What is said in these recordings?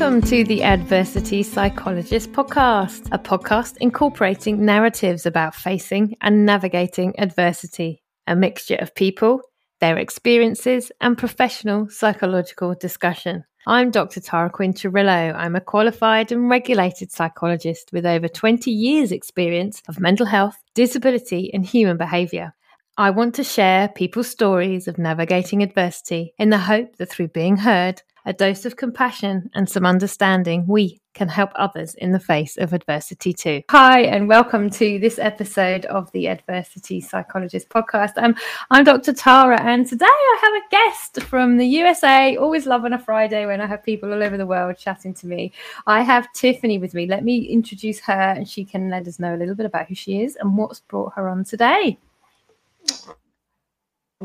Welcome to the Adversity Psychologist podcast, a podcast incorporating narratives about facing and navigating adversity, a mixture of people, their experiences, and professional psychological discussion. I'm Dr. Tara Quinn-Cirillo. I'm a qualified and regulated psychologist with over 20 years' experience of mental health, disability, and human behavior. I want to share people's stories of navigating adversity in the hope that through being heard, a dose of compassion, and some understanding, we can help others in the face of adversity too. Hi, and welcome to this episode of the Adversity Psychologist podcast. Um, I'm Dr. Tara, and today I have a guest from the USA. Always love on a Friday when I have people all over the world chatting to me. I have Tiffany with me. Let me introduce her, and she can let us know a little bit about who she is and what's brought her on today.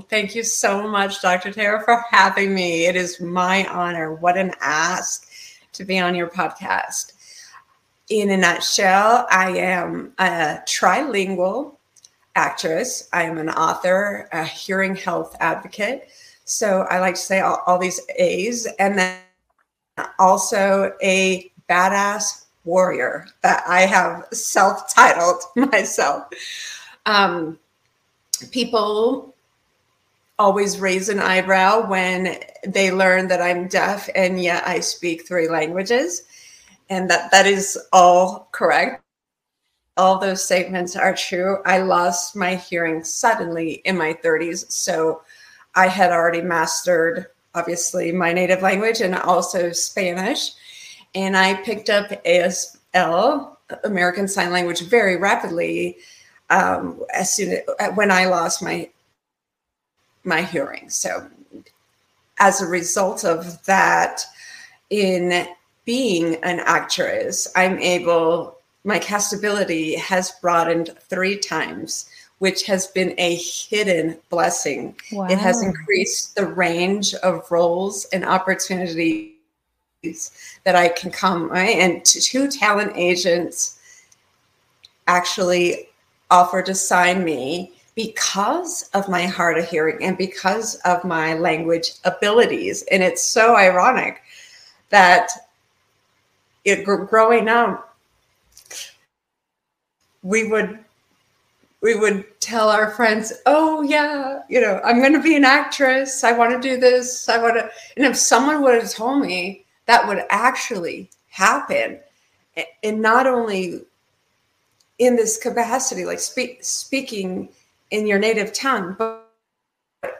Thank you so much, Dr. Tara, for having me. It is my honor. What an ask to be on your podcast. In a nutshell, I am a trilingual actress. I am an author, a hearing health advocate. So I like to say all, all these A's, and then also a badass warrior that I have self titled myself. Um, people always raise an eyebrow when they learn that I'm deaf and yet I speak three languages. And that that is all correct. All those statements are true. I lost my hearing suddenly in my 30s. So I had already mastered, obviously, my native language and also Spanish. And I picked up ASL, American Sign Language, very rapidly um, as soon as, when I lost my my hearing. So, as a result of that, in being an actress, I'm able, my castability has broadened three times, which has been a hidden blessing. Wow. It has increased the range of roles and opportunities that I can come, right? And two talent agents actually offered to sign me because of my hard of hearing and because of my language abilities. And it's so ironic that it growing up, we would we would tell our friends, "Oh yeah, you know, I'm going to be an actress. I want to do this. I want to." And if someone would have told me that would actually happen, and not only in this capacity, like speak, speaking in your native tongue, but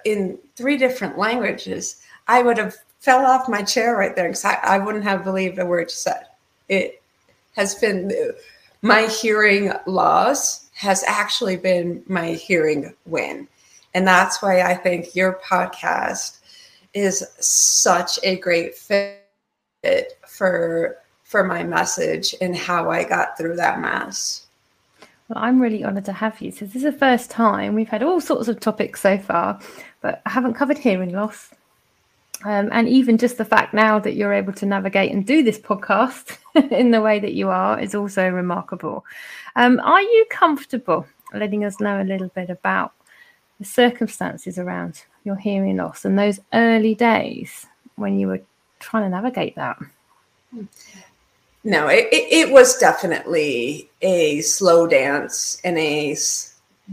in three different languages, I would have fell off my chair right there because I, I wouldn't have believed a word you said. It has been my hearing loss has actually been my hearing win. And that's why I think your podcast is such a great fit for for my message and how I got through that mess. Well, I'm really honoured to have you. So this is the first time we've had all sorts of topics so far, but I haven't covered hearing loss. Um, and even just the fact now that you're able to navigate and do this podcast in the way that you are is also remarkable. Um, are you comfortable letting us know a little bit about the circumstances around your hearing loss and those early days when you were trying to navigate that? No, it, it, was definitely a slow dance and a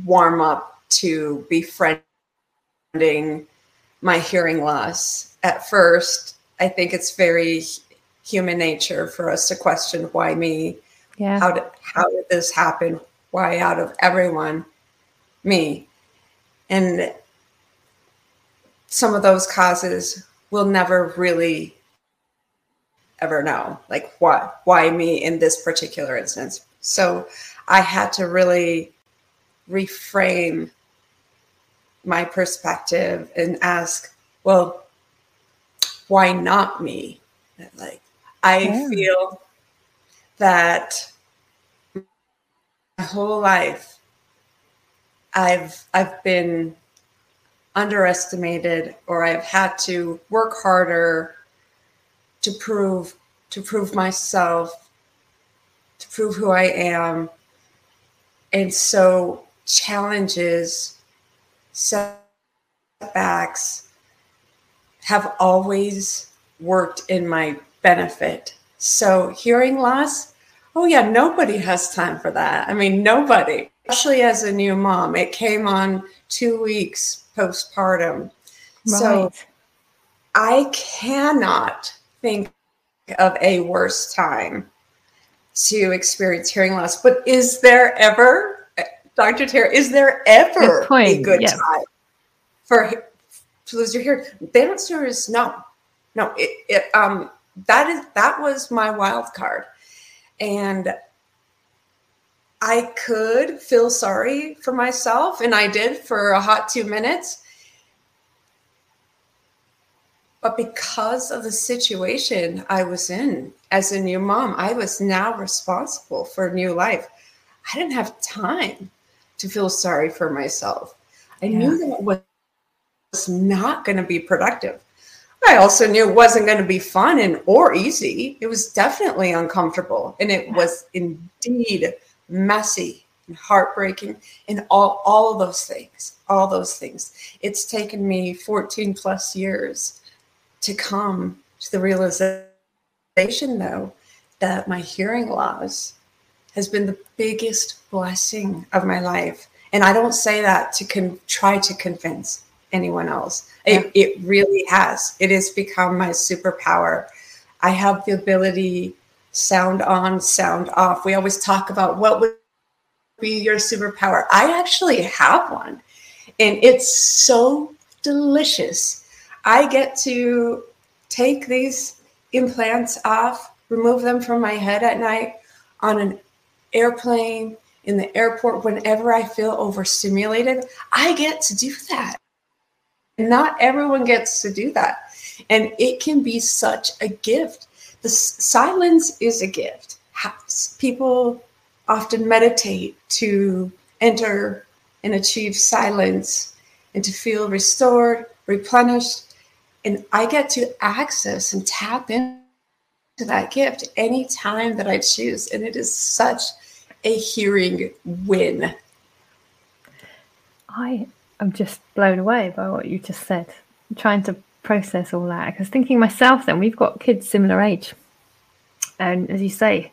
warm up to befriending my hearing loss. At first, I think it's very human nature for us to question why me? Yeah. How did how did this happen? Why out of everyone, me? And some of those causes will never really ever know like what why me in this particular instance so i had to really reframe my perspective and ask well why not me like i yeah. feel that my whole life i've i've been underestimated or i've had to work harder to prove to prove myself, to prove who I am. And so challenges, setbacks have always worked in my benefit. So, hearing loss, oh, yeah, nobody has time for that. I mean, nobody, especially as a new mom. It came on two weeks postpartum. Right. So, I cannot think of a worse time to experience hearing loss. But is there ever, Dr. Tara, is there ever good a good yes. time for to lose your hearing? The answer is no. No, it, it um that is that was my wild card. And I could feel sorry for myself, and I did for a hot two minutes. But because of the situation I was in as a new mom, I was now responsible for a new life. I didn't have time to feel sorry for myself. I yeah. knew that it was not going to be productive. I also knew it wasn't going to be fun and or easy. It was definitely uncomfortable and it was indeed messy and heartbreaking and all all of those things. All those things. It's taken me 14 plus years to come to the realization, though, that my hearing loss has been the biggest blessing of my life. And I don't say that to con- try to convince anyone else. It, it really has. It has become my superpower. I have the ability sound on, sound off. We always talk about what would be your superpower. I actually have one. And it's so delicious I get to take these implants off, remove them from my head at night on an airplane, in the airport, whenever I feel overstimulated. I get to do that. Not everyone gets to do that. And it can be such a gift. The silence is a gift. People often meditate to enter and achieve silence and to feel restored, replenished, and I get to access and tap into that gift anytime that I choose. And it is such a hearing win. I am just blown away by what you just said. I'm trying to process all that because thinking myself, then we've got kids similar age. And as you say,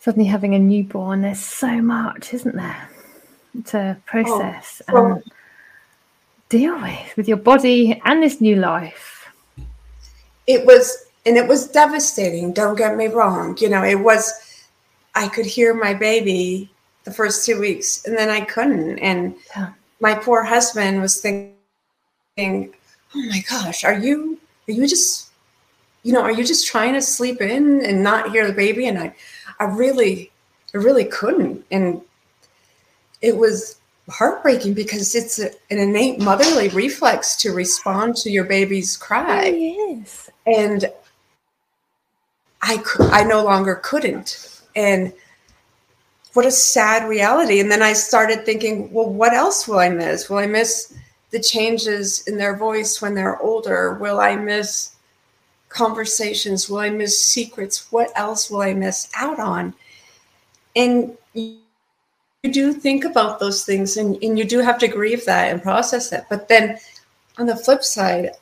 suddenly having a newborn, there's so much, isn't there, to oh, process. Oh, well, and deal with with your body and this new life? It was, and it was devastating. Don't get me wrong. You know, it was, I could hear my baby the first two weeks and then I couldn't. And yeah. my poor husband was thinking, oh my gosh, are you, are you just, you know, are you just trying to sleep in and not hear the baby? And I, I really, I really couldn't. And it was heartbreaking because it's a, an innate motherly reflex to respond to your baby's cry. Oh, yes. And I I no longer couldn't. And what a sad reality. And then I started thinking, well, what else will I miss? Will I miss the changes in their voice when they're older? Will I miss conversations? Will I miss secrets? What else will I miss out on? And you do think about those things and, and you do have to grieve that and process it. But then on the flip side,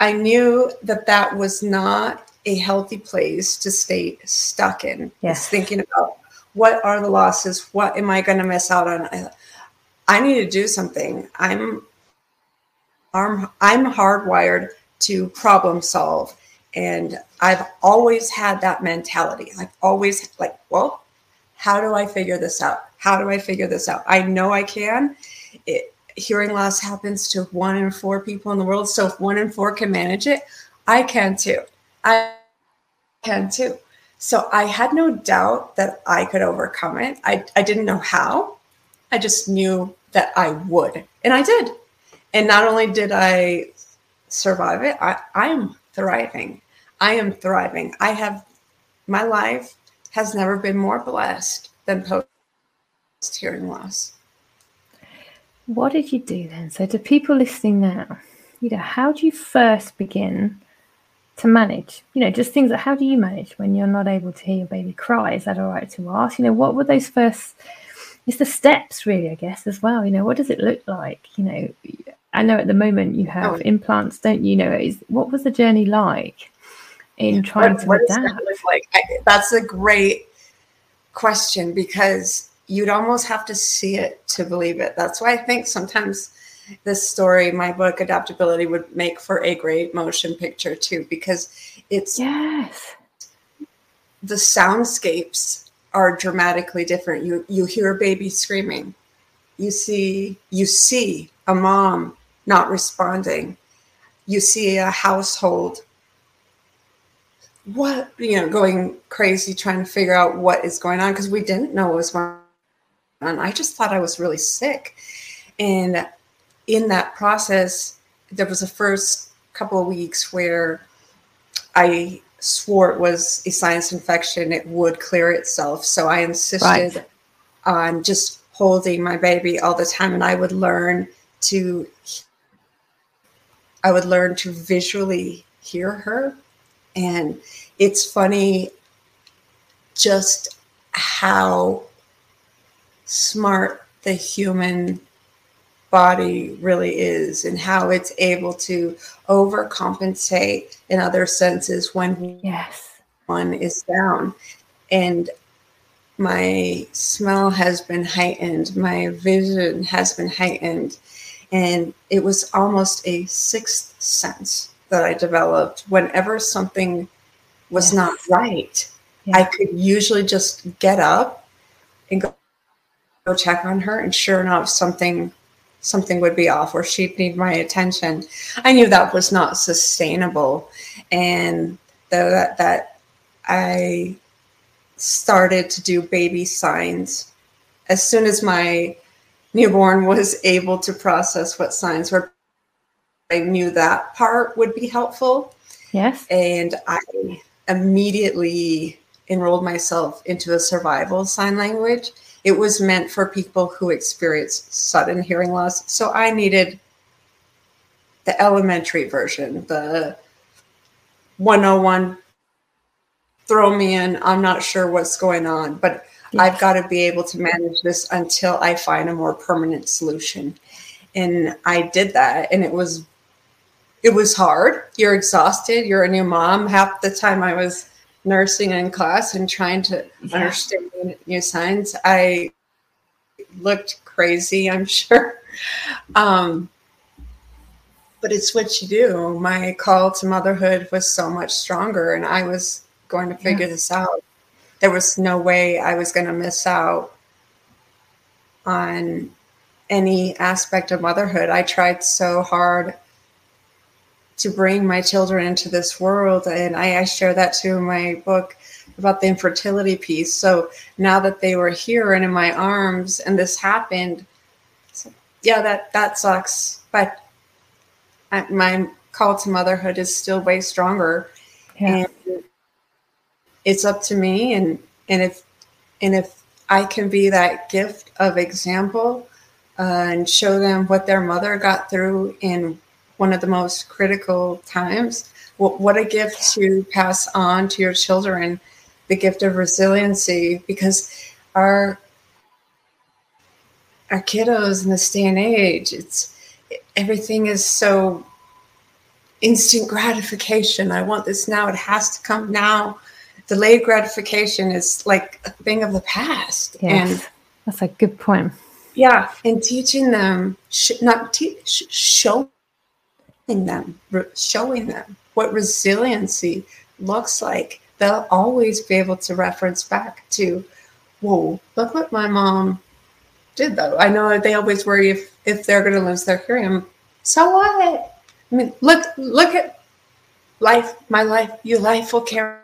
I knew that that was not a healthy place to stay stuck in. Yes. thinking about what are the losses? What am I going to miss out on? I, I need to do something. I'm I'm I'm hardwired to problem solve, and I've always had that mentality. I've always like, well, how do I figure this out? How do I figure this out? I know I can. It, hearing loss happens to one in four people in the world. So if one in four can manage it, I can too. I can too. So I had no doubt that I could overcome it. I, I didn't know how. I just knew that I would. And I did. And not only did I survive it, I, I am thriving. I am thriving. I have my life has never been more blessed than post hearing loss. What did you do then? So, to people listening now, you know, how do you first begin to manage? You know, just things that how do you manage when you're not able to hear your baby cry? Is that all right to ask? You know, what were those first? It's the steps, really, I guess, as well. You know, what does it look like? You know, I know at the moment you oh, have oh. implants, don't you? you know, is what was the journey like? In trying what, to what adapt? That like I, that's a great question because you'd almost have to see it to believe it. That's why I think sometimes this story, my book Adaptability, would make for a great motion picture too, because it's yes, the soundscapes are dramatically different. You you hear a baby screaming, you see you see a mom not responding, you see a household what you know going crazy trying to figure out what is going on because we didn't know what was going on. I just thought I was really sick, and in that process, there was a first couple of weeks where I swore it was a sinus infection. It would clear itself. So I insisted right. on just holding my baby all the time. And I would learn to, I would learn to visually hear her. And it's funny just how smart the human body really is and how it's able to overcompensate in other senses when yes. one is down. And my smell has been heightened. My vision has been heightened. And it was almost a sixth sense that i developed whenever something was yes. not right yeah. i could usually just get up and go, go check on her and sure enough something something would be off or she'd need my attention. I knew that was not sustainable. And that, that I started to do baby signs as soon as my newborn was able to process what signs were. I knew that part would be helpful. Yes. And I immediately enrolled myself into a survival sign language it was meant for people who experience sudden hearing loss. So I needed the elementary version, the 101 throw me in. I'm not sure what's going on, but yes. I've got to be able to manage this until I find a more permanent solution. And I did that and it was it was hard. You're exhausted, you're a new mom. Half the time I was nursing in class and trying to yeah. understand new signs. I looked crazy, I'm sure. Um, but it's what you do. My call to motherhood was so much stronger, and I was going to figure yeah. this out. There was no way I was going to miss out on any aspect of motherhood. I tried so hard to bring my children into this world. And I, I share that too in my book about the infertility piece. So now that they were here and in my arms and this happened, so yeah, that, that sucks. But I, my call to motherhood is still way stronger. Yeah. And it's up to me. And, and if, and if I can be that gift of example uh, and show them what their mother got through in one of the most critical times. What, what a gift to pass on to your children the gift of resiliency because our our kiddos in this day and age it's everything is so instant gratification. I want this now. It has to come now. Delayed gratification is like a thing of the past. Yes, and that's a good point. Yeah and teaching them sh- not teach show them, showing them what resiliency looks like, they'll always be able to reference back to, whoa, look what my mom did though. I know they always worry if if they're going to lose their hearing. So what? I mean, look look at life, my life. Your life will carry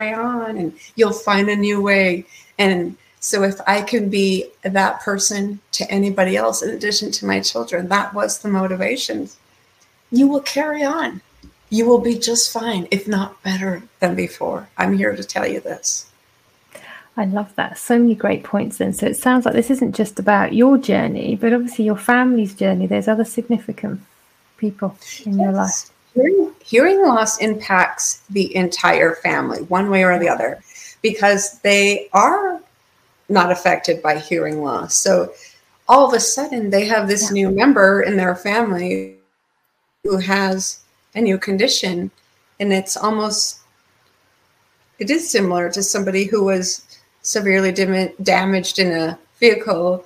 on, and you'll find a new way. And so, if I can be that person to anybody else, in addition to my children, that was the motivation you will carry on. You will be just fine, if not better than before. I'm here to tell you this. I love that. So many great points then. So it sounds like this isn't just about your journey, but obviously your family's journey. There's other significant people in yes. your life. Hearing, hearing loss impacts the entire family, one way or the other, because they are not affected by hearing loss. So all of a sudden, they have this yeah. new member in their family who has a new condition and it's almost it is similar to somebody who was severely dim- damaged in a vehicle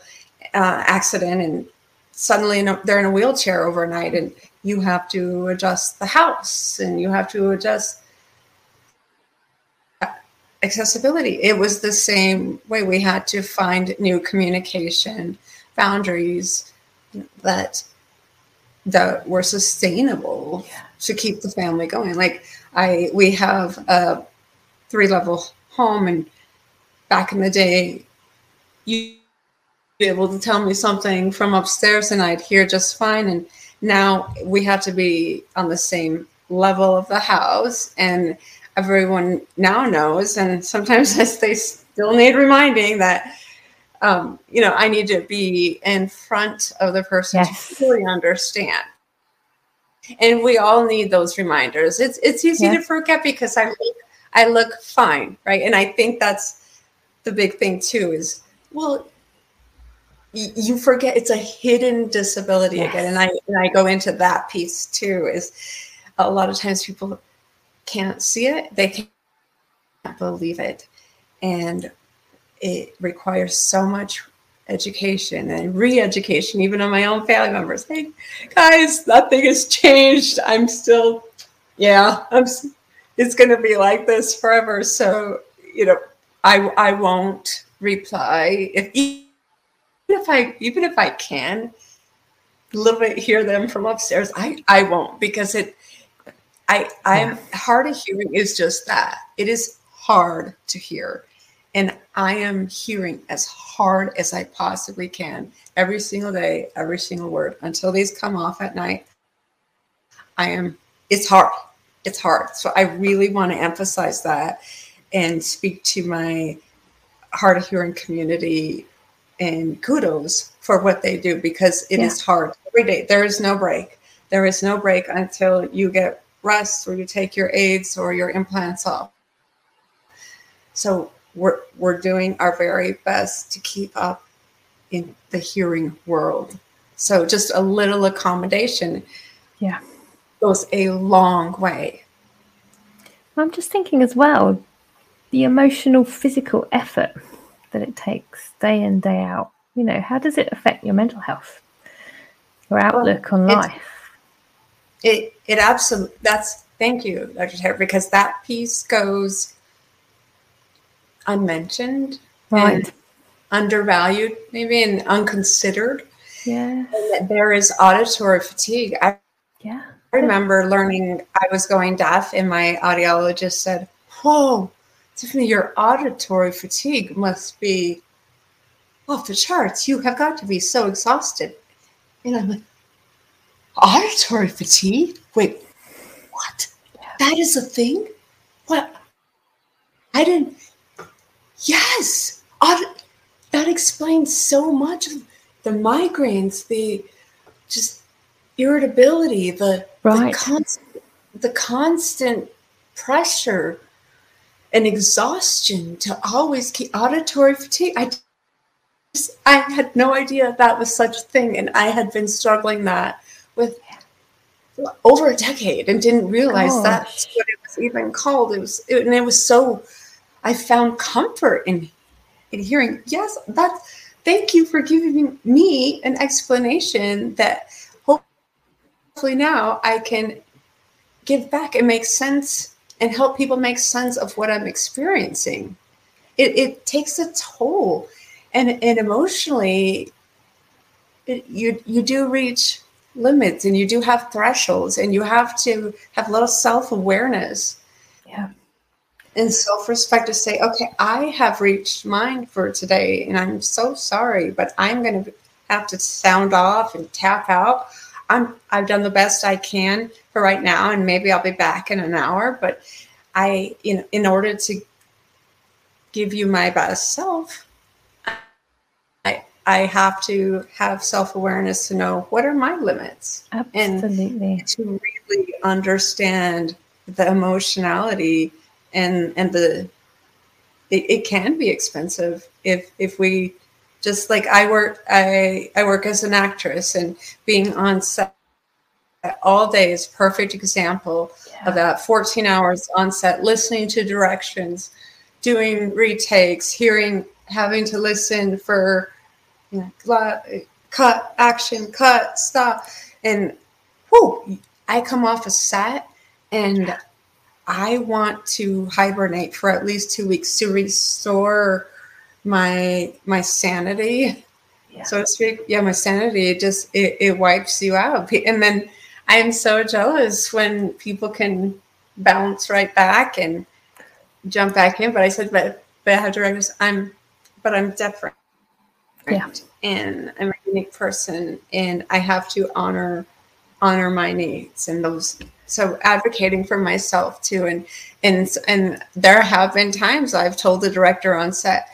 uh, accident and suddenly in a, they're in a wheelchair overnight and you have to adjust the house and you have to adjust accessibility. It was the same way. We had to find new communication boundaries that that were sustainable yeah. to keep the family going. Like i we have a three level home and back in the day you be able to tell me something from upstairs and i'd hear just fine. And now we have to be on the same level of the house and everyone now knows. And sometimes they still need reminding that um, you know i need to be in front of the person yes. to really understand and we all need those reminders it's it's easy yes. to forget because i look i look fine right and i think that's the big thing too is well you forget it's a hidden disability yes. again and i and i go into that piece too is a lot of times people can't see it they can't believe it and it requires so much education and re-education even on my own family members. Hey guys nothing has changed. I'm still yeah i'm it's going to be like this forever. So you know i i won't reply. If even if I even if I can a little bit hear them from upstairs, I I won't because it I I'm hard of hearing is just that. It is hard to hear. And I am hearing as hard as I possibly can every single day, every single word until these come off at night. I am, it's hard. It's hard. So I really want to emphasize that and speak to my hard of hearing community and kudos for what they do because it yeah. is hard every day. There is no break. There is no break until you get rest or you take your aids or your implants off. So we're we're doing our very best to keep up in the hearing world. So just a little accommodation yeah goes a long way. I'm just thinking as well the emotional physical effort that it takes day in, day out? You know, how does it affect your mental health, your outlook well, on life? It it absolutely that's thank you, Dr. Tara, because that piece goes unmentioned, right? undervalued, maybe and unconsidered. Yeah. there is auditory fatigue. I yeah. I remember learning I was going deaf, and my audiologist said, "Whoa, Tiffany, your auditory fatigue must be off the charts. You have got to be so exhausted. And I'm like, auditory fatigue? Wait, what? That is a thing? What? I didn't. Yes, aud- that explains so much of the migraines, the just irritability, the right. the, constant, the constant pressure and exhaustion to always keep auditory fatigue. I just, I had no idea that was such a thing, and I had been struggling that with over a decade and didn't realize Gosh. that's what it was even called. It was, it, and it was so. I found comfort in in hearing. Yes, that's. Thank you for giving me an explanation that hopefully now I can give back and make sense and help people make sense of what I'm experiencing. It, it takes a toll, and and emotionally, it, you you do reach limits, and you do have thresholds, and you have to have a little self awareness. Yeah. And self respect to say, okay, I have reached mine for today, and I'm so sorry, but I'm going to have to sound off and tap out. I'm I've done the best I can for right now, and maybe I'll be back in an hour. But I, you know, in order to give you my best self, I I have to have self awareness to know what are my limits, absolutely, and to really understand the emotionality and and the it, it can be expensive if if we just like I work I I work as an actress and being on set all day is perfect example yeah. of that 14 hours on set listening to directions doing retakes hearing having to listen for you know, cut action cut stop and whoo i come off a set and i want to hibernate for at least two weeks to restore my my sanity yeah. so to speak yeah my sanity it just it, it wipes you out and then i am so jealous when people can bounce right back and jump back in but i said but but i have directors i'm but i'm different yeah. and i'm a unique person and i have to honor honor my needs and those so advocating for myself too and and and there have been times i've told the director on set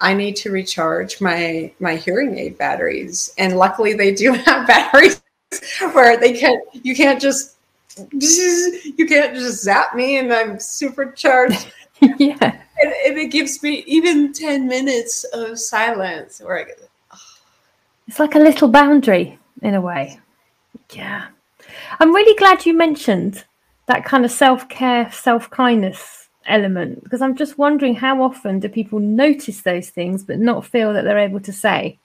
I need to recharge my my hearing aid batteries, and luckily they do have batteries where they can't. You can't just you can't just zap me, and I'm supercharged. yeah, and, and, it gives me even ten minutes of silence where I get. Oh. It's like a little boundary in a way. Yeah, I'm really glad you mentioned that kind of self care, self kindness element because I'm just wondering how often do people notice those things but not feel that they're able to say,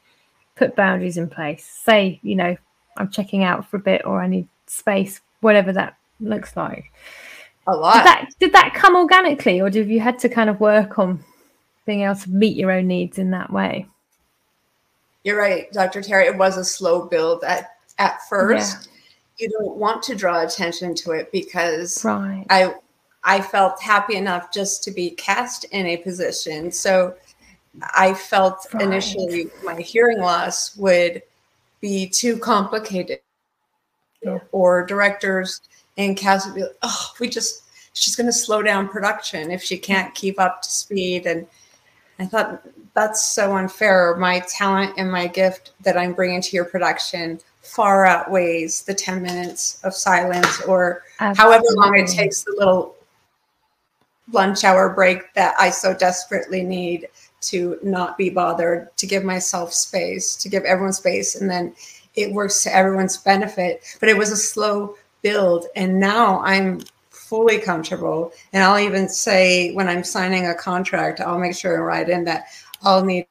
put boundaries in place, say, you know, I'm checking out for a bit or I need space, whatever that looks like. A lot. Did that, did that come organically or have you had to kind of work on being able to meet your own needs in that way? You're right, Dr. Terry. It was a slow build at at first. Yeah. You don't want to draw attention to it because right. I I felt happy enough just to be cast in a position. So I felt right. initially my hearing loss would be too complicated, yeah. or directors and cast would be like, oh, we just she's going to slow down production if she can't keep up to speed. And I thought that's so unfair. My talent and my gift that I'm bringing to your production far outweighs the 10 minutes of silence or Absolutely. however long it takes the little lunch hour break that I so desperately need to not be bothered, to give myself space, to give everyone space. And then it works to everyone's benefit. But it was a slow build. And now I'm fully comfortable. And I'll even say when I'm signing a contract, I'll make sure and write in that I'll need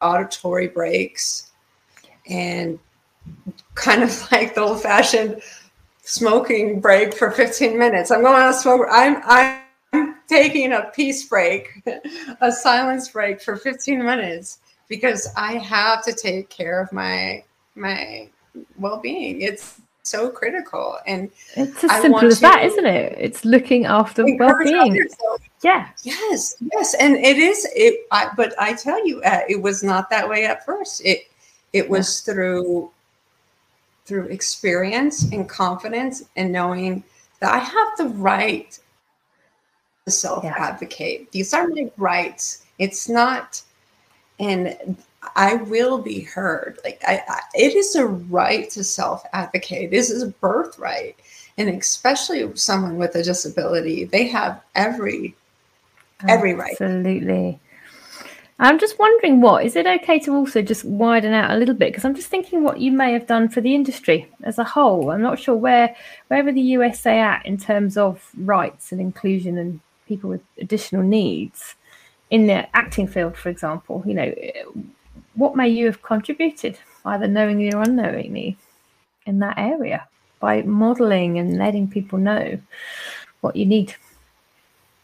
auditory breaks and kind of like the old fashioned smoking break for 15 minutes. I'm going on a smoke. I'm, I'm, taking a peace break, a silence break for 15 minutes because I have to take care of my my well-being. It's so critical and it's as simple as that isn't it it's looking after well-being yeah yes yes and it is it I, but i tell you uh, it was not that way at first it it was yeah. through through experience and confidence and knowing that i have the right to self advocate. Yeah. These are my rights. It's not, and I will be heard. Like I, I it is a right to self advocate. This is a birthright, and especially someone with a disability, they have every every right. Absolutely. I'm just wondering what is it okay to also just widen out a little bit because I'm just thinking what you may have done for the industry as a whole. I'm not sure where wherever the USA at in terms of rights and inclusion and people with additional needs in the acting field, for example, you know, what may you have contributed, either knowingly or unknowingly, in that area by modeling and letting people know what you need?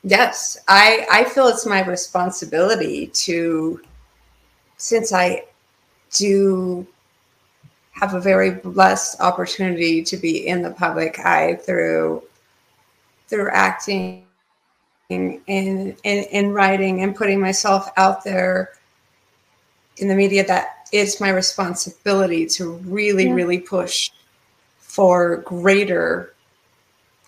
Yes, I, I feel it's my responsibility to, since I do have a very blessed opportunity to be in the public eye through through acting in, in, in writing and putting myself out there in the media that it's my responsibility to really, yeah. really push for greater,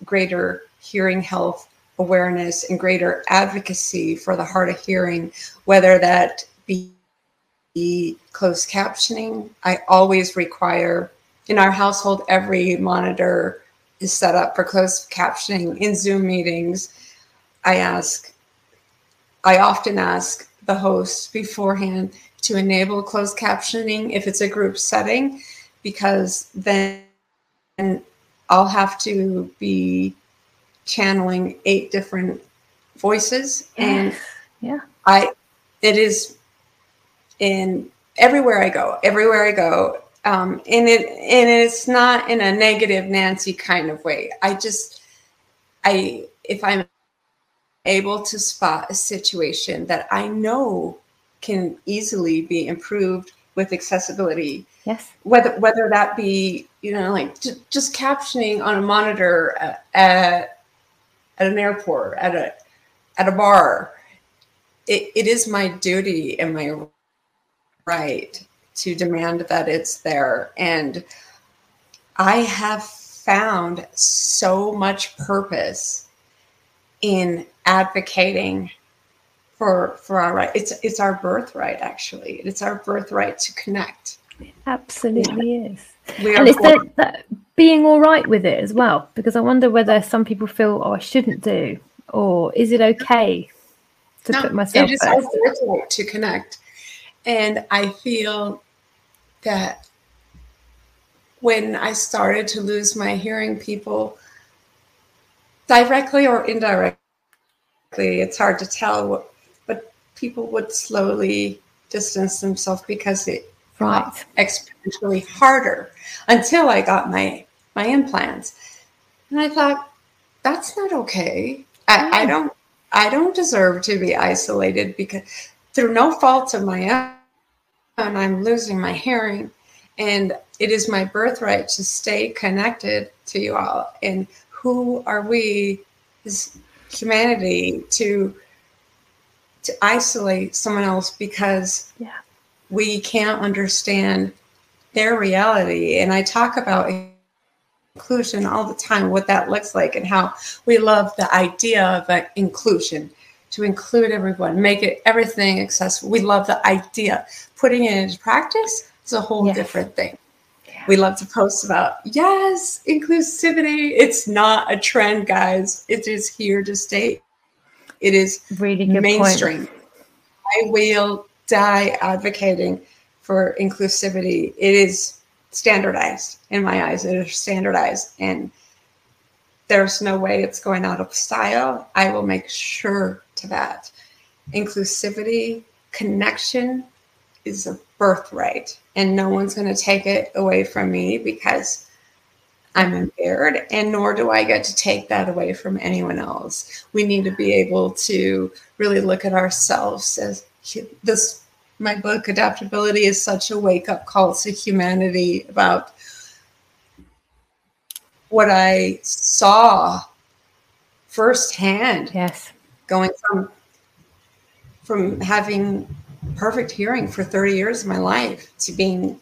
greater hearing health awareness and greater advocacy for the hard of hearing, whether that be closed captioning. I always require in our household, every monitor is set up for closed captioning in Zoom meetings. I ask, I often ask the host beforehand to enable closed captioning if it's a group setting, because then I'll have to be channeling eight different voices. And yeah. I it is in everywhere I go everywhere I go. Um and it and it's not in a negative Nancy kind of way. I just I if I'm able to spot a situation that I know can easily be improved with accessibility yes. whether whether that be you know like j- just captioning on a monitor at, at, at an airport at a at a bar. It, it is my duty and my right to demand that it's there. And i have found so much purpose in advocating for for our right. It's it's our birthright actually. It's our birthright to connect. It absolutely is we and is that, that being all right with it as well? Because i wonder whether some people feel oh i shouldn't do or is it okay to No, put myself it is first? birthright to connect. And i feel that when i started to lose my hearing people directly or indirectly it's hard to tell, but people would slowly distance themselves because it right. Uh, exponentially harder until i got my my implants. And i thought that's not okay. I, I mm. don't i don't deserve to be isolated because through no fault of my own and i'm losing my hearing. And it is my birthright to stay connected to you all. And who are we as humanity to to isolate someone else because Yeah. We can't understand their reality. And i talk about inclusion all the time what that looks like and how we love the idea of uh, inclusion to include everyone make it everything accessible. We love the idea. Putting it into practice is a whole Yes. different thing. We love to post about yes inclusivity. It's not a trend guys. It is here to stay. It is really good mainstream. Point i will die advocating for inclusivity. It is standardized. In my eyes it is standardized. And there's no way it's going out of style. I will make sure to that. Inclusivity connection is a birthright. And no one's going to take it away from me because i'm impaired and nor do i get to take that away from anyone else. We need to be able to really look at ourselves as this my book adaptability is such a wake up call to humanity about what i saw firsthand. Yes. Going from from having perfect hearing for 30 years of my life to being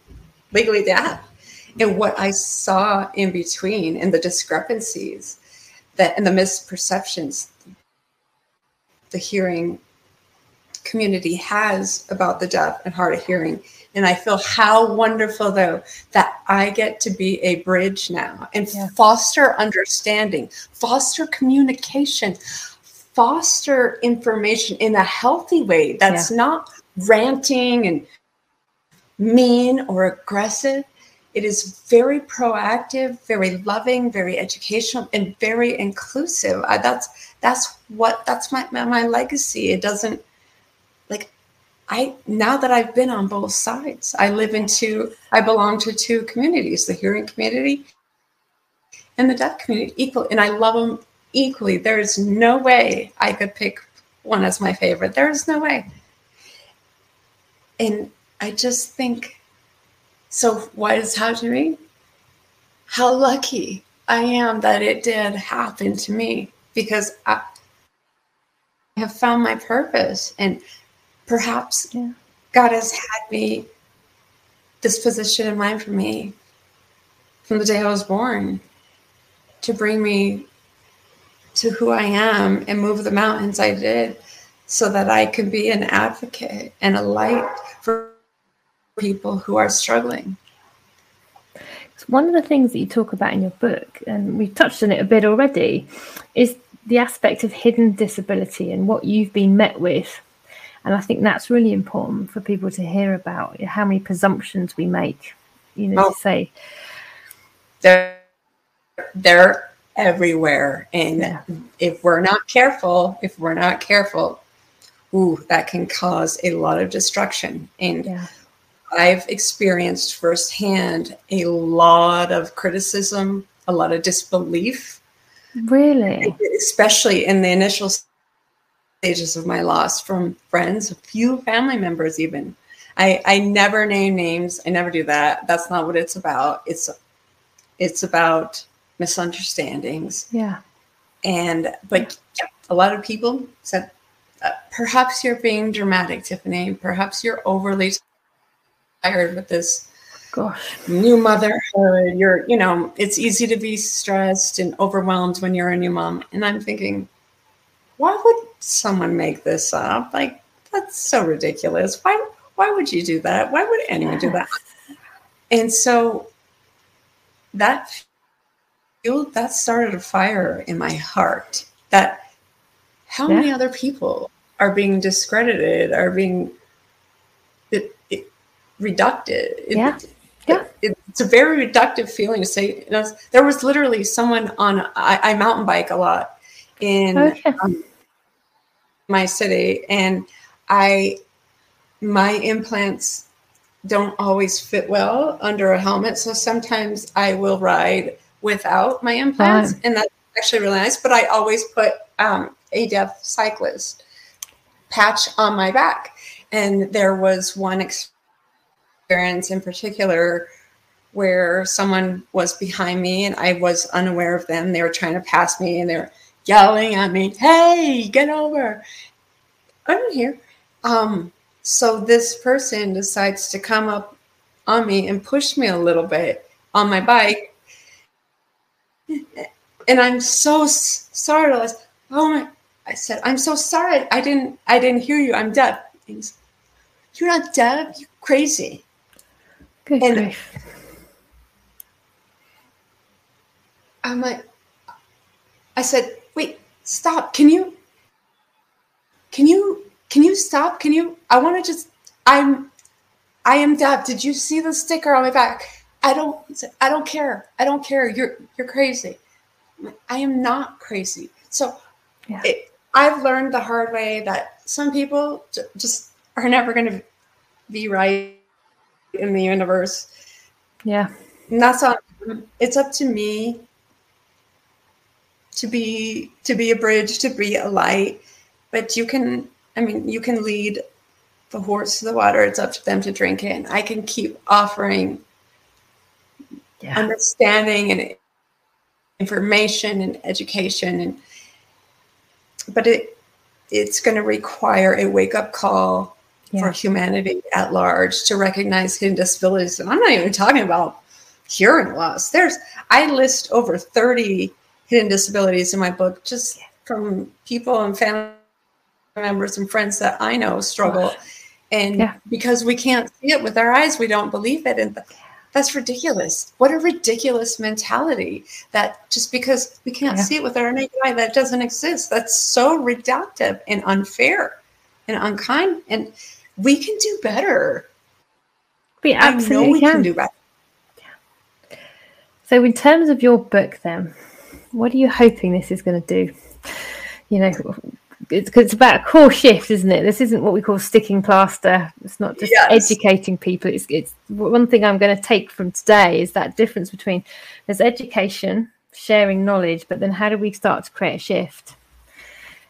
legally deaf. And what i saw in between and the discrepancies that and the misperceptions the hearing community has about the deaf and hard of hearing and i feel how wonderful though that i get to be a bridge now and Yeah. foster understanding foster communication foster information in a healthy way that's not ranting and mean or aggressive. It is very proactive, very loving, very educational, and very inclusive. I, that's that's what that's my, my my legacy. It doesn't I now that I've been on both sides, I live in two. I belong to two communities: the hearing community and the deaf community equally, and I love them equally. There is no way I could pick one as my favorite. There is no way. And I just think, so what to me? How lucky I am that it did happen to me because I have found my purpose and perhaps Yeah. God has had me this position in mind for me from the day I was born to bring me to who I am and move the mountains I did so that I could be an advocate and a light for people who are struggling. One of the things that you talk about in your book, and we've touched on it a bit already, is the aspect of hidden disability and what you've been met with. And I think that's really important for people to hear about how many presumptions we make, you know, Oh. to say, There, they're everywhere. And yeah. if we're not careful, if we're not careful, ooh, that can cause a lot of destruction. And yeah. I've experienced firsthand a lot of criticism, a lot of disbelief. Really? Especially in the initial stages of my loss from friends, a few family members, even. I, I never name names. I never do that. That's not what it's about. It's it's about misunderstandings. Yeah. And but yeah, a lot of people said, uh, perhaps you're being dramatic, Tiffany. Perhaps you're overly tired with this Gosh. new motherhood. You're, you know, it's easy to be stressed and overwhelmed when you're a new mom. And I'm thinking, why would someone make this up? Like, that's so ridiculous. Why why would you do that? Why would anyone do that? And so that fueled that started a fire in my heart that how yeah. many other people are being discredited, are being it, it reducted. It, yeah. Yeah. It, it's a very reductive feeling to say, you know, there was literally someone on, I, I mountain bike a lot in okay. um, my city and I, my implants don't always fit well under a helmet. So sometimes I will ride without my implants, and that's actually really nice. But I always put um, a deaf cyclist patch on my back. And there was one experience in particular where someone was behind me and I was unaware of them. They were trying to pass me and they were yelling at me, Hey, get over. I'm here. Um, so this person decides to come up on me and push me a little bit on my bike. And I'm so startled. Oh my, I said, I'm so sorry. I didn't, I didn't hear you. I'm deaf. He's, You're not deaf. You're crazy. Good and grief. I'm like, I said, stop. Can you, can you can you stop? Can you? I want to just. I'm. I am deaf. Did you see the sticker on my back? I don't. I don't care. I don't care. You're you're crazy. I am not crazy. So, yeah. it, I've learned the hard way that some people just are never going to be right in the universe. Yeah. And that's on. It's up to me to be to be a bridge, to be a light. But you can I mean, you can lead the horse to the water. It's up to them to drink it. And I can keep offering yeah. understanding and information and education and but it it's going to require a wake up call yeah. for humanity at large to recognize hidden disabilities and i'm not even talking about hearing loss there's i list over 30 hidden disabilities in my book just from people and family members and friends that I know struggle. And yeah. because we can't see it with our eyes, we don't believe it. And that's ridiculous. What a ridiculous mentality that just because we can't yeah. see it with our naked eye, that doesn't exist. That's so reductive and unfair and unkind. And we can do better. We absolutely we can. can. do better. So, in terms of your book, then, what are you hoping this is going to do? You know, it's, it's about a core shift, isn't it? This isn't what we call sticking plaster. It's not just yes. educating people. It's, it's one thing I'm going to take from today is that difference between there's education, sharing knowledge, but then how do we start to create a shift?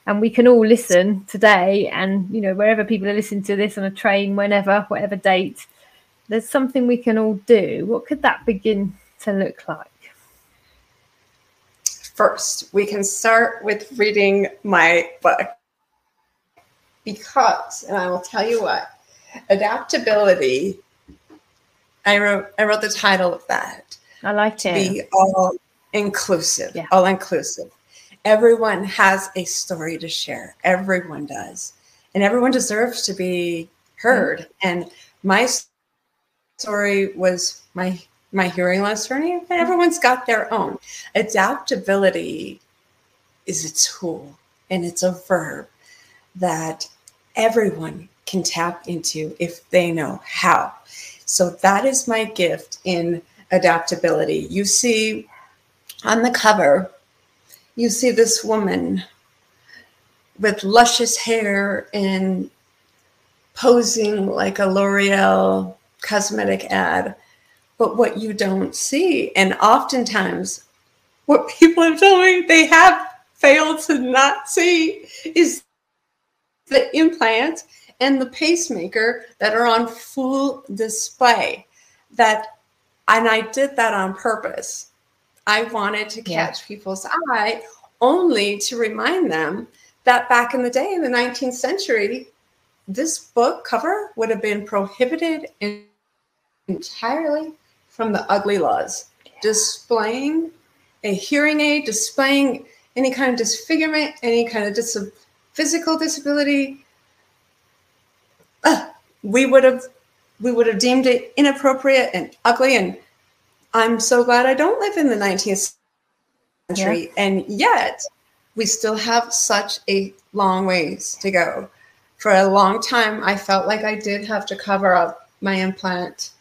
And we can all listen today, and you know wherever people are listening to this on a train, whenever, whatever date, there's something we can all do. What could that begin to look like? First, we can start with reading my book because, and I will tell you what, adaptability. I wrote I wrote the title of that. I like to be all inclusive, yeah. all inclusive. Everyone has a story to share. Everyone does, and everyone deserves to be heard. Mm-hmm. And my story was my my hearing loss journey, but everyone's got their own. Adaptability is a tool and it's a verb that everyone can tap into if they know how. So that is my gift in adaptability. You see on the cover, you see this woman with luscious hair and posing like a L'Oreal cosmetic ad. But what you don't see, and oftentimes what people have told me they have failed to not see, is the implant and the pacemaker that are on full display. That, and I did that on purpose. I wanted to catch yeah. people's eye only to remind them that back in the day in the 19th century, this book cover would have been prohibited entirely from the ugly laws. Displaying a hearing aid, displaying any kind of disfigurement, any kind of dis- physical disability, uh, we would have we would have deemed it inappropriate and ugly. And I'm so glad I don't live in the 19th century. Yeah. And yet, we still have such a long ways to go. For a long time, I felt like I did have to cover up my implant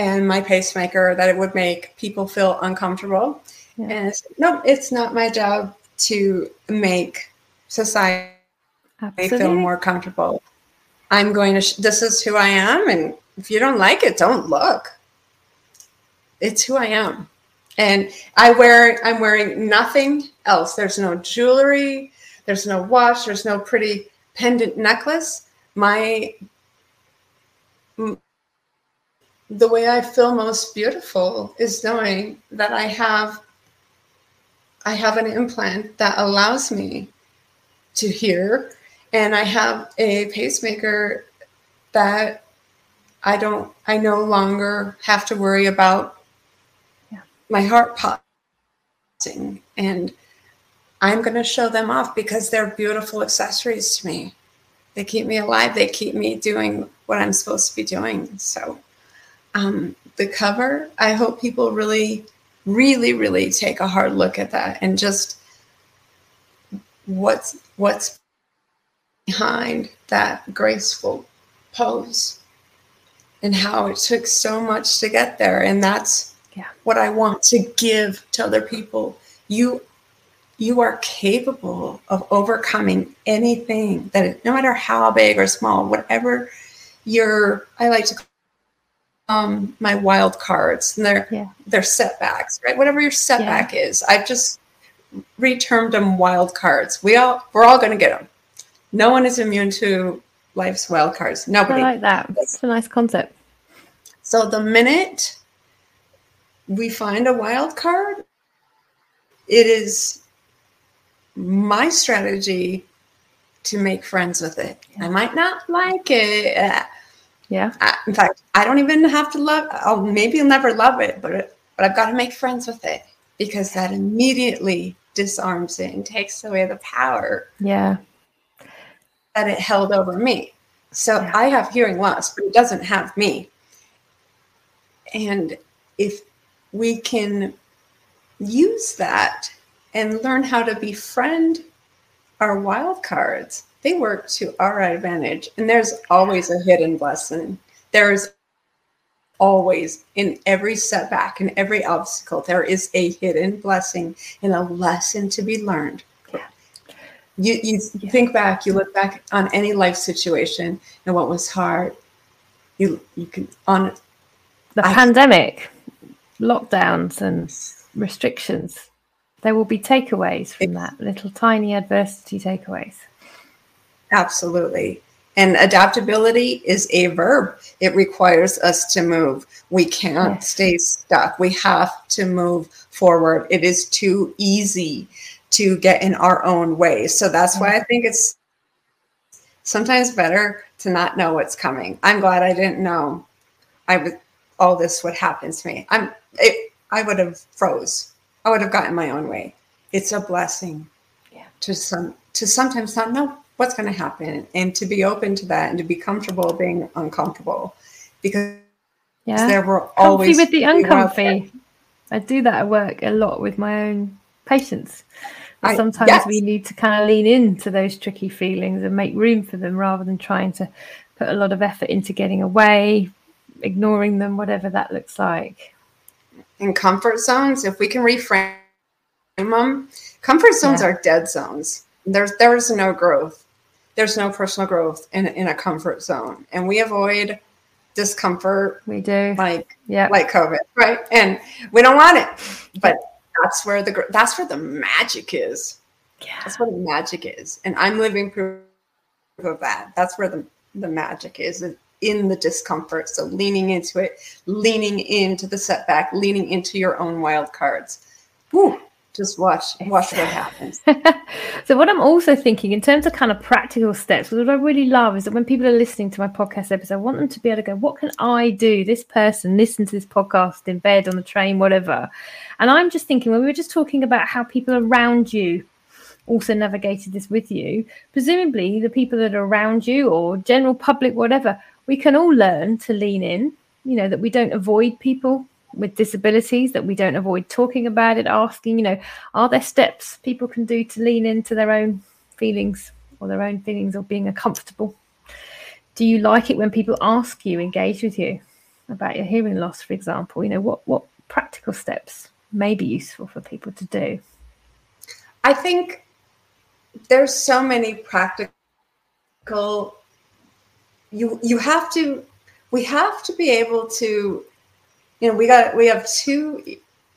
and my pacemaker, that it would make people feel uncomfortable. Yeah. And no, it's not my job to make society Absolutely. feel more comfortable. I'm going to, sh- this is who I am. And if you don't like it, don't look. It's who I am. And I wear, I'm wearing nothing else. There's no jewelry, there's no watch, there's no pretty pendant necklace. My, the way I feel most beautiful is knowing that I have I have an implant that allows me to hear and I have a pacemaker that I don't I no longer have to worry about yeah. my heart popping and I'm going to show them off because they're beautiful accessories to me. They keep me alive. They keep me doing what I'm supposed to be doing. So, um, the cover, I hope people really, really, really take a hard look at that and just what's what's behind that graceful pose and how it took so much to get there and that's yeah. what i want to give to other people you you are capable of overcoming anything that no matter how big or small whatever your i like to call um, my wild cards and they're yeah. they're setbacks right whatever your setback yeah. is i've just retermed them wild cards we all we're all going to get them no one is immune to life's wild cards. Nobody. I like that. It's a nice concept. So the minute we find a wild card, it is my strategy to make friends with it. I might not like it. Yeah. I, in fact, I don't even have to love. I'll maybe never love it, but but I've got to make friends with it because that immediately disarms it and takes away the power. Yeah that it held over me. So yeah. I have hearing loss, but it doesn't have me. And if we can use that and learn how to befriend our wild cards, they work to our advantage. And there's always a hidden blessing. There's always in every setback and every obstacle, there is a hidden blessing and a lesson to be learned you you yeah. think back, you look back on any life situation and what was hard. You you can on the I, pandemic, lockdowns and restrictions. There will be takeaways from it, that little tiny adversity takeaways. Absolutely. And adaptability is a verb. It requires us to move. We can't yes. stay stuck. We have to move forward. It is too easy to get in our own way. So that's why I think it's sometimes better to not know what's coming. I'm glad I didn't know I would all this would happen to me. I'm it, I would have froze. I would have gotten my own way. It's a blessing yeah. to some to sometimes not know what's going to happen and to be open to that and to be comfortable being uncomfortable because yeah. there were always comfy with the uncomfy. I do that at work a lot with my own patients. I, sometimes yes. we need to kind of lean into those tricky feelings and make room for them rather than trying to put a lot of effort into getting away, ignoring them, whatever that looks like. in comfort zones, if we can reframe them, comfort zones Yeah. are dead zones. There's there's no growth. There's no personal growth in, in a comfort zone. And we avoid discomfort We do. like Yeah. like COVID, right? And we don't want it. But that's where the that's where the magic is. yeah. That's where the magic is. And I'm living proof of that. That's where the, the magic is in the discomfort. So leaning into it, leaning into the setback, leaning into your own wild cards. Just watch, watch what happens. so what I'm also thinking in terms of kind of practical steps, what I really love is that when people are listening to my podcast episode, I want them to be able to go, what can I do? This person listen to this podcast in bed, on the train, whatever. And I'm just thinking when we were just talking about how people around you also navigated this with you, presumably the people that are around you or general public, whatever, we can all learn to lean in, you know, that we don't avoid people with disabilities, that we don't avoid talking about it, asking, you know, are there steps people can do to lean into their own feelings or their own feelings of being uncomfortable? Do you like it when people ask you, engage with you about your hearing loss, for example? You know, what what practical steps may be useful for people to do? I think there's so many practical you you have to we have to be able to you know we got we have two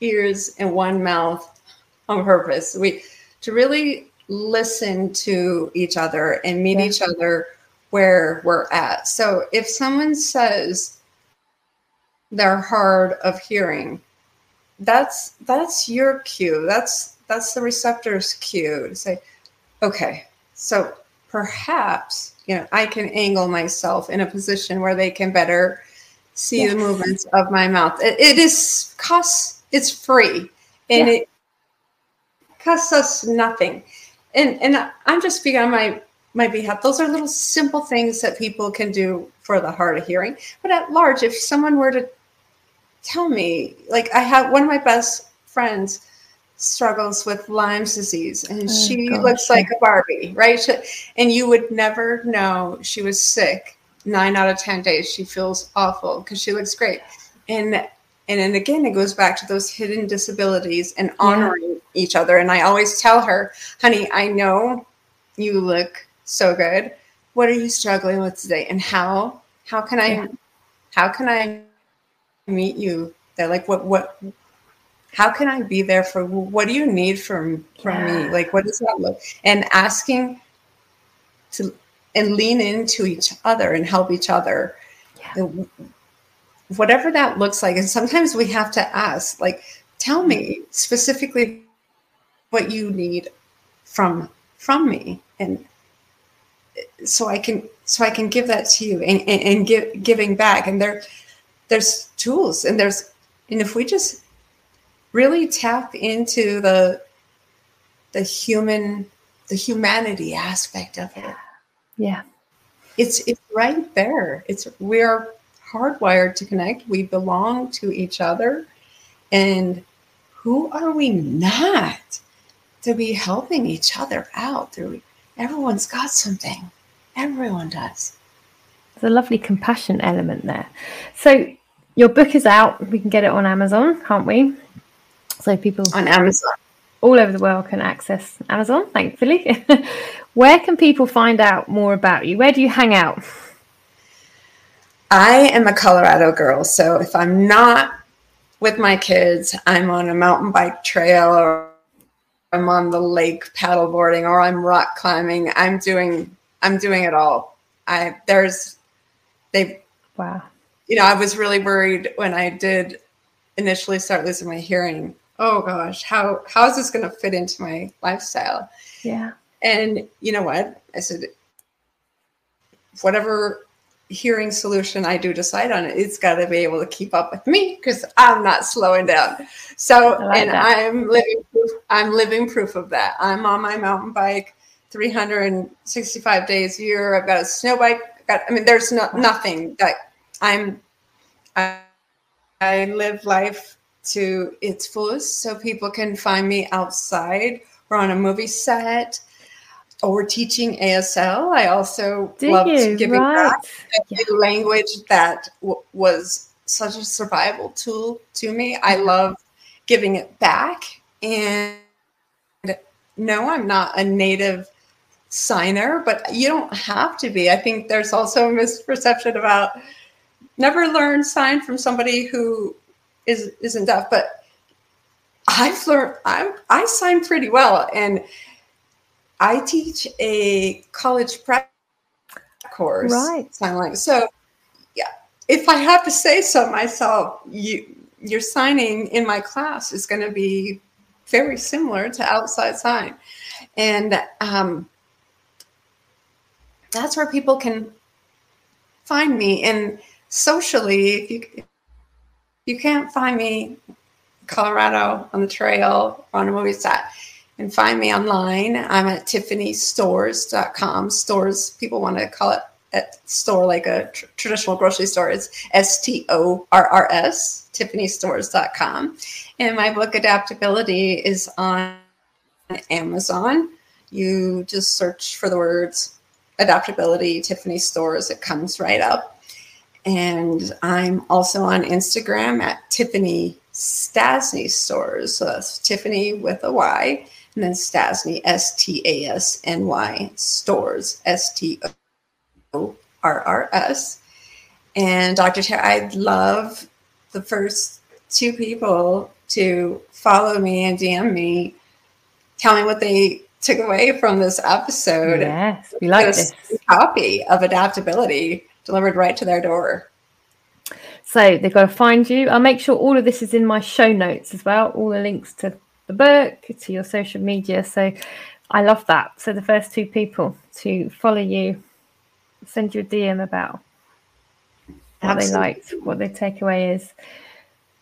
ears and one mouth on purpose. We to really listen to each other and meet Yeah. each other where we're at. So if someone says they're hard of hearing that's that's your cue. That's that's the receptor's cue to say okay so perhaps you know i can angle myself in a position where they can better see the movements of my mouth. It, it is costs it's free. And Yeah. it costs us nothing. And and i'm just speaking on my my behalf. Those are little simple things that people can do for the hard of hearing. But at large if someone were to tell me like i have one of my best friends struggles with lyme's disease and Oh, she gosh, looks like a barbie right? She- and you would never know she was sick nine out of ten days she feels awful because she looks great. And and then again it goes back to those hidden disabilities and honoring each other. And i always tell her honey i know you look so good. What are you struggling with today? And how how can i Yeah. how can i meet you there? Like what what how can i be there for what do you need from from Yeah. me like what does that look? And asking to and lean into each other and help each other. Yeah. whatever that looks like and sometimes we have to ask like tell me specifically what you need from from me. And so i can so i can give that to you and, and, and give giving back. And there there's tools and there's and if we just really tap into the the human the humanity aspect of it Yeah. it's it's right there it's we're hardwired to connect we belong to each other and who are we not to be helping each other out through everyone's got something everyone does There's a lovely compassion element there. So your book is out. We can get it on Amazon, can't we? So people on amazon all over the world can access Amazon, thankfully. Where can people find out more about you? Where do you hang out? i am a colorado girl so if i'm not with my kids i'm on a mountain bike trail or i'm on the lake paddleboarding or i'm rock climbing i'm doing i'm doing it all i there's they Wow. you know i was really worried when i did initially start losing my hearing oh gosh how how is this going to fit into my lifestyle? Yeah. and you know what? I said whatever hearing solution i do decide on it's got to be able to keep up with me because i'm not slowing down. So like and that. i'm living proof i'm living proof of that. I'm on my mountain bike 365 days a year. I've got a snow bike got i mean there's no, nothing that i'm I, I live life to its fullest so people can find me outside or on a movie set or teaching ASL. I also love you? giving Right. back a language that w- was such a survival tool to me. I mm-hmm. love giving it back. And no, I'm not a native signer, but you don't have to be. I think there's also a misperception about never learn sign from somebody who is isn't deaf, but I've learned I'm I sign pretty well and I teach a college prep course right sign language. So yeah, if I have to say so myself, you your signing in my class is going to be very similar to outside sign. And um, that's where people can find me. And socially, if you you can't find me Colorado on the trail on a movie set and find me online. I'm at tiffanystorrs.com. Storrs, people want to call it a store like a tr- traditional grocery store. It's S T O R R S, tiffanystorrs.com. And my book, Adaptability, is on Amazon. You just search for the words adaptability, Tiffany Storrs, it comes right up. And I'm also on Instagram at Tiffany Stasny Storrs. So that's Tiffany with a Y, and then Stasny, S T A S N Y Storrs, S T O R R S. And Dr. Tara, I'd love the first two people to follow me and DM me, tell me what they took away from this episode. Yes, we like this. copy of adaptability delivered right to their door. So they've got to find you. I'll make sure all of this is in my show notes as well, all the links to the book, to your social media. So I love that. So the first two people to follow you, send you a DM about how Absolutely. they liked, what their takeaway is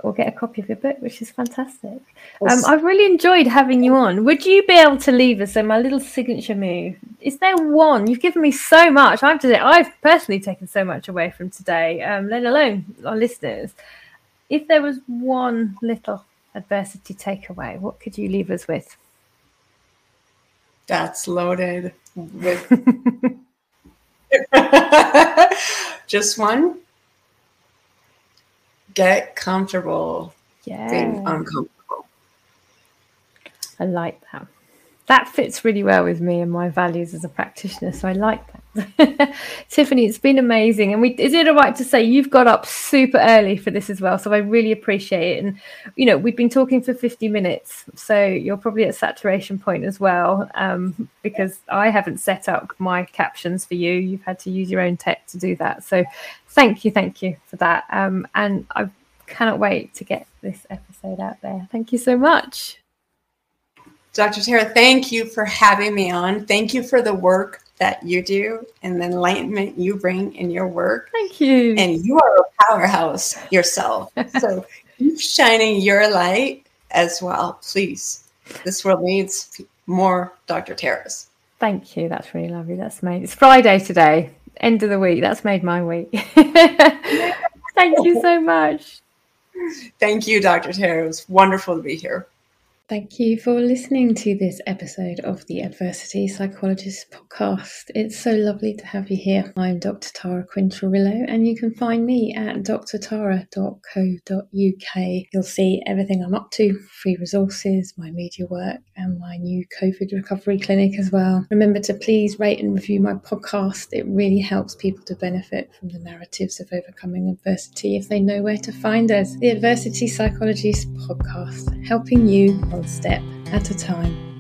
or get a copy of your book, which is fantastic. Um, I've really enjoyed having you on. Would you be able to leave us? So my little signature move. Is there one? You've given me so much. I've today. I've personally taken so much away from today. Um, let alone our listeners. If there was one little adversity takeaway, what could you leave us with? That's loaded with just one get comfortable yeah. being uncomfortable. I like that. That fits really well with me and my values as a practitioner. So I like that. Tiffany, it's been amazing. And we is it all right to say you've got up super early for this as well? So I really appreciate it. And you know, we've been talking for 50 minutes. So you're probably at saturation point as well. Um, because I haven't set up my captions for you. You've had to use your own tech to do that. So thank you, thank you for that. Um, and I cannot wait to get this episode out there. Thank you so much. Dr. Tara, thank you for having me on. Thank you for the work that you do and the enlightenment you bring in your work. Thank you. And you are a powerhouse yourself. so keep shining your light as well, please. This world needs more Dr. Taras. Thank you. That's really lovely. That's made it's Friday today end of the week. That's made my week. Thank you so much. Thank you, Dr. Tara. It was wonderful to be here. Thank you for listening to this episode of the Adversity Psychologist podcast. It's so lovely to have you here. I'm Dr. Tara Quinn-Cirillo, and you can find me at drtara.co.uk. You'll see everything I'm up to, free resources, my media work, and my new COVID recovery clinic as well. Remember to please rate and review my podcast. It really helps people to benefit from the narratives of overcoming adversity if they know where to find us. The Adversity Psychologist podcast, helping you one step at a time.